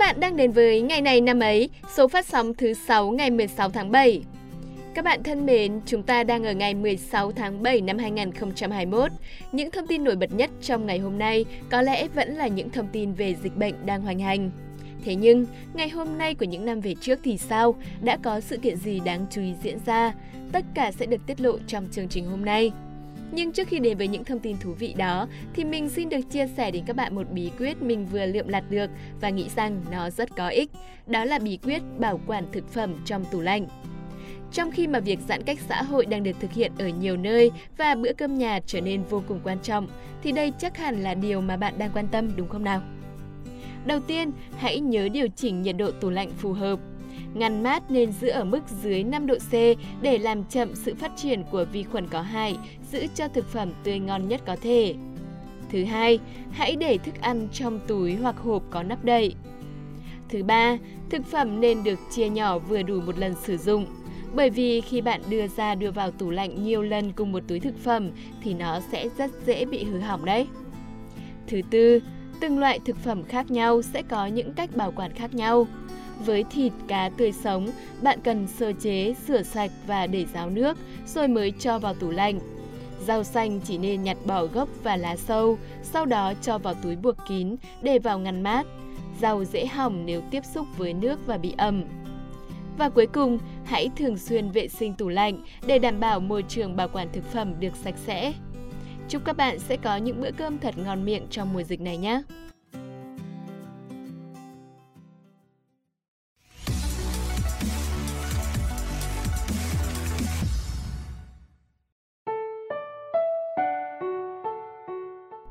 bạn đang đến với ngày này năm ấy, số phát sóng thứ 6 ngày 16 tháng 7. Các bạn thân mến, chúng ta đang ở ngày 16 tháng 7 năm 2021. Những thông tin nổi bật nhất trong ngày hôm nay có lẽ vẫn là những thông tin về dịch bệnh đang hoành hành. Thế nhưng, ngày hôm nay của những năm về trước thì sao? Đã có sự kiện gì đáng chú ý diễn ra? Tất cả sẽ được tiết lộ trong chương trình hôm nay. Nhưng trước khi đến với những thông tin thú vị đó, thì mình xin được chia sẻ đến các bạn một bí quyết mình vừa lượm lặt được và nghĩ rằng nó rất có ích. Đó là bí quyết bảo quản thực phẩm trong tủ lạnh. Trong khi mà việc giãn cách xã hội đang được thực hiện ở nhiều nơi và bữa cơm nhà trở nên vô cùng quan trọng, thì đây chắc hẳn là điều mà bạn đang quan tâm đúng không nào? Đầu tiên, hãy nhớ điều chỉnh nhiệt độ tủ lạnh phù hợp. Ngăn mát nên giữ ở mức dưới 5 độ C để làm chậm sự phát triển của vi khuẩn có hại, giữ cho thực phẩm tươi ngon nhất có thể. Thứ hai, hãy để thức ăn trong túi hoặc hộp có nắp đậy. Thứ ba, thực phẩm nên được chia nhỏ vừa đủ một lần sử dụng. Bởi vì khi bạn đưa ra đưa vào tủ lạnh nhiều lần cùng một túi thực phẩm thì nó sẽ rất dễ bị hư hỏng đấy. Thứ tư, từng loại thực phẩm khác nhau sẽ có những cách bảo quản khác nhau. Với thịt, cá tươi sống, bạn cần sơ chế, rửa sạch và để ráo nước, rồi mới cho vào tủ lạnh. Rau xanh chỉ nên nhặt bỏ gốc và lá sâu, sau đó cho vào túi buộc kín, để vào ngăn mát. Rau dễ hỏng nếu tiếp xúc với nước và bị ẩm. Và cuối cùng, hãy thường xuyên vệ sinh tủ lạnh để đảm bảo môi trường bảo quản thực phẩm được sạch sẽ. Chúc các bạn sẽ có những bữa cơm thật ngon miệng trong mùa dịch này nhé!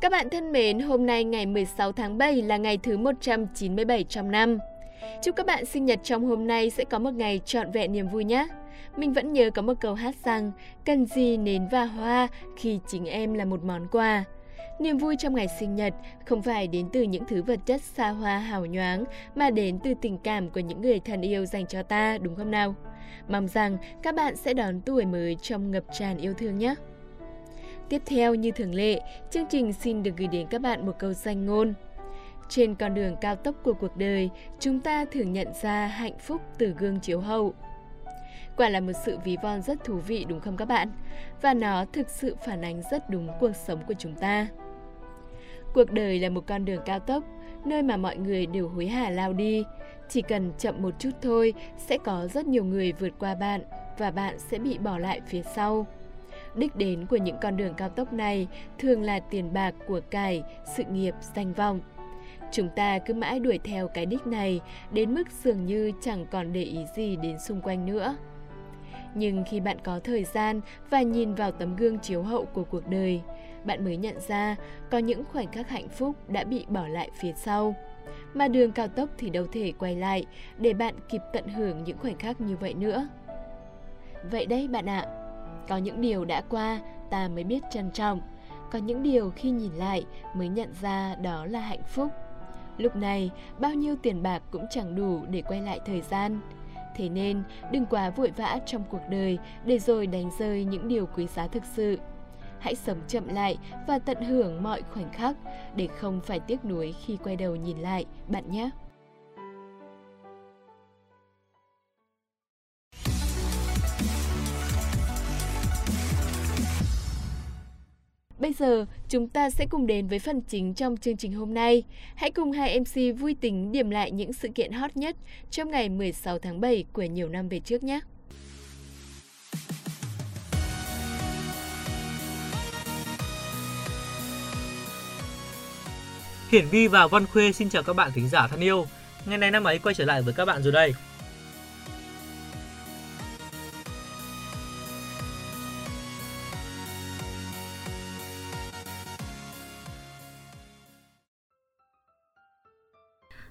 Các bạn thân mến, hôm nay ngày 16 tháng 7 là ngày thứ 197 trong năm. Chúc các bạn sinh nhật trong hôm nay sẽ có một ngày trọn vẹn niềm vui nhé. Mình vẫn nhớ có một câu hát rằng, cần gì nến và hoa khi chính em là một món quà. Niềm vui trong ngày sinh nhật không phải đến từ những thứ vật chất xa hoa hào nhoáng mà đến từ tình cảm của những người thân yêu dành cho ta, đúng không nào? Mong rằng các bạn sẽ đón tuổi mới trong ngập tràn yêu thương nhé. Tiếp theo như thường lệ, chương trình xin được gửi đến các bạn một câu danh ngôn. Trên con đường cao tốc của cuộc đời, chúng ta thường nhận ra hạnh phúc từ gương chiếu hậu. Quả là một sự ví von rất thú vị đúng không các bạn? Và nó thực sự phản ánh rất đúng cuộc sống của chúng ta. Cuộc đời là một con đường cao tốc, nơi mà mọi người đều hối hả lao đi. Chỉ cần chậm một chút thôi, sẽ có rất nhiều người vượt qua bạn và bạn sẽ bị bỏ lại phía sau. Đích đến của những con đường cao tốc này thường là tiền bạc của cải, sự nghiệp, danh vọng. Chúng ta cứ mãi đuổi theo cái đích này đến mức dường như chẳng còn để ý gì đến xung quanh nữa. Nhưng khi bạn có thời gian và nhìn vào tấm gương chiếu hậu của cuộc đời, bạn mới nhận ra có những khoảnh khắc hạnh phúc đã bị bỏ lại phía sau. Mà đường cao tốc thì đâu thể quay lại để bạn kịp tận hưởng những khoảnh khắc như vậy nữa. Vậy đấy bạn ạ, có những điều đã qua ta mới biết trân trọng, có những điều khi nhìn lại mới nhận ra đó là hạnh phúc. Lúc này, bao nhiêu tiền bạc cũng chẳng đủ để quay lại thời gian. Thế nên, đừng quá vội vã trong cuộc đời để rồi đánh rơi những điều quý giá thực sự. Hãy sống chậm lại và tận hưởng mọi khoảnh khắc để không phải tiếc nuối khi quay đầu nhìn lại, bạn nhé. Bây giờ, chúng ta sẽ cùng đến với phần chính trong chương trình hôm nay. Hãy cùng hai MC vui tính điểm lại những sự kiện hot nhất trong ngày 16 tháng 7 của nhiều năm về trước nhé. Hiển Vi và Văn Khuê xin chào các bạn thính giả thân yêu. Ngày này năm ấy quay trở lại với các bạn rồi đây.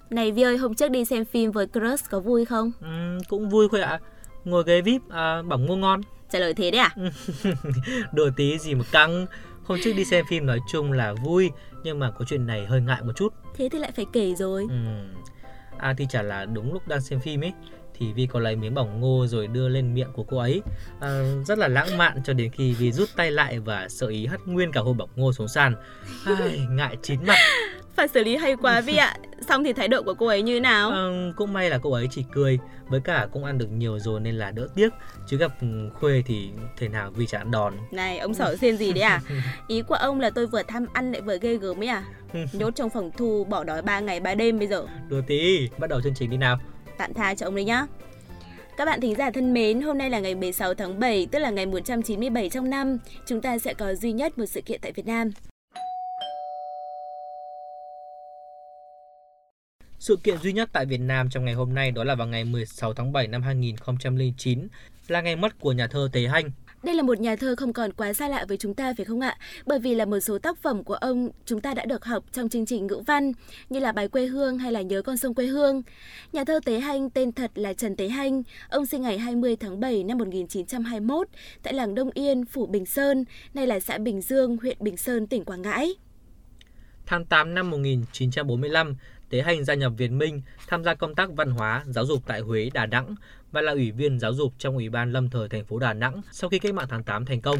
Này Vi ơi, hôm trước đi xem phim với crush có vui không? Ừ, cũng vui Khuê ạ. Ngồi ghế VIP, à, bỏng ngô ngon. Trả lời thế đấy à? Đùa tí gì mà căng. Hôm trước đi xem phim nói chung là vui, nhưng mà có chuyện này hơi ngại một chút. Thế thì lại phải kể rồi. Ừ. À thì chả là đúng lúc đang xem phim ấy thì Vi có lấy miếng bỏng ngô rồi đưa lên miệng của cô ấy à, rất là lãng mạn cho đến khi Vi rút tay lại và sợ ý hất nguyên cả hộp bỏng ngô xuống sàn Ai, ngại chín mặt phải xử lý hay quá Vi ạ xong thì thái độ của cô ấy như thế nào? À, cũng may là cô ấy chỉ cười, với cả cũng ăn được nhiều rồi nên là đỡ tiếc. Chứ gặp Khuê thì thế nào vì chả đòn. Này, ông sở xuyên gì đấy à? Ý của ông là tôi vừa tham ăn lại vừa ghê gớm ấy à? Nhốt trong phòng thu bỏ đói 3 ngày 3 đêm bây giờ. Đùa tí, bắt đầu chương trình đi nào. Tạm tha cho ông đấy nhá. Các bạn thính giả thân mến, hôm nay là ngày 16 tháng 7, tức là ngày 197 trong năm. Chúng ta sẽ có duy nhất một sự kiện tại Việt Nam. Sự kiện duy nhất tại Việt Nam trong ngày hôm nay đó là vào ngày 16 tháng 7 năm 2009, là ngày mất của nhà thơ Tế Hanh. Đây là một nhà thơ không còn quá xa lạ với chúng ta phải không ạ? Bởi vì là một số tác phẩm của ông chúng ta đã được học trong chương trình ngữ văn như là bài quê hương hay là nhớ con sông quê hương. Nhà thơ Tế Hanh tên thật là Trần Tế Hanh. Ông sinh ngày 20 tháng 7 năm 1921 tại làng Đông Yên, phủ Bình Sơn, nay là xã Bình Dương, huyện Bình Sơn, tỉnh Quảng Ngãi. Tháng 8 năm 1945, Tế Hành gia nhập Việt Minh, tham gia công tác văn hóa, giáo dục tại Huế, Đà Nẵng và là ủy viên giáo dục trong Ủy ban Lâm thời thành phố Đà Nẵng sau khi cách mạng tháng 8 thành công.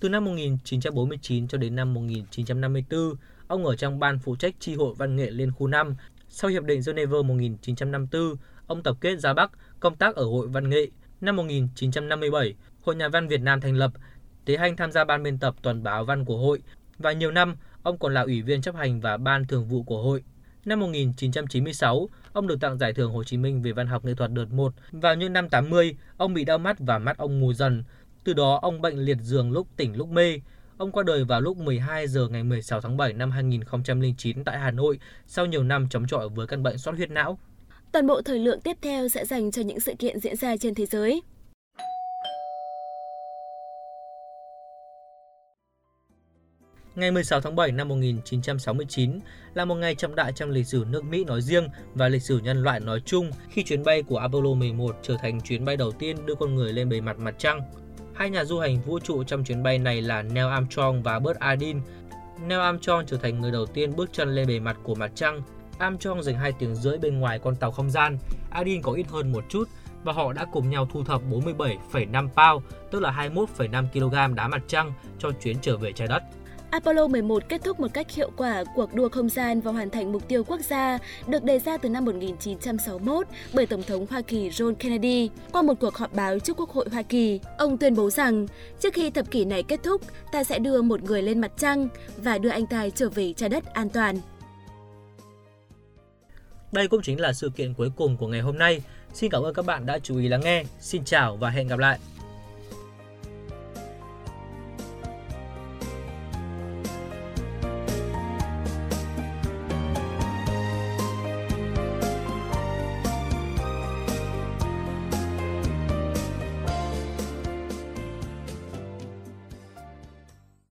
Từ năm 1949 cho đến năm 1954, ông ở trong ban phụ trách tri hội văn nghệ Liên khu 5. Sau Hiệp định Geneva 1954, ông tập kết ra Bắc, công tác ở Hội Văn nghệ. Năm 1957, Hội Nhà văn Việt Nam thành lập. Tế Hành tham gia ban biên tập toàn báo văn của hội và nhiều năm ông còn là ủy viên chấp hành và ban thường vụ của hội. Năm 1996, ông được tặng giải thưởng Hồ Chí Minh về văn học nghệ thuật đợt 1. Vào những năm 80, ông bị đau mắt và mắt ông mù dần. Từ đó ông bệnh liệt giường lúc tỉnh lúc mê. Ông qua đời vào lúc 12 giờ ngày 16 tháng 7 năm 2009 tại Hà Nội sau nhiều năm chống chọi với căn bệnh xuất huyết não. Toàn bộ thời lượng tiếp theo sẽ dành cho những sự kiện diễn ra trên thế giới. Ngày 16 tháng 7 năm 1969 là một ngày trọng đại trong lịch sử nước Mỹ nói riêng và lịch sử nhân loại nói chung khi chuyến bay của Apollo 11 trở thành chuyến bay đầu tiên đưa con người lên bề mặt mặt trăng. Hai nhà du hành vũ trụ trong chuyến bay này là Neil Armstrong và Buzz Aldrin. Neil Armstrong trở thành người đầu tiên bước chân lên bề mặt của mặt trăng. Armstrong dành 2 tiếng rưỡi bên ngoài con tàu không gian, Aldrin có ít hơn một chút và họ đã cùng nhau thu thập 47,5 pound, tức là 21,5 kg đá mặt trăng cho chuyến trở về trái đất. Apollo 11 kết thúc một cách hiệu quả cuộc đua không gian và hoàn thành mục tiêu quốc gia được đề ra từ năm 1961 bởi Tổng thống Hoa Kỳ John Kennedy. Qua một cuộc họp báo trước Quốc hội Hoa Kỳ, ông tuyên bố rằng trước khi thập kỷ này kết thúc, ta sẽ đưa một người lên mặt trăng và đưa anh ta trở về trái đất an toàn. Đây cũng chính là sự kiện cuối cùng của ngày hôm nay. Xin cảm ơn các bạn đã chú ý lắng nghe. Xin chào và hẹn gặp lại.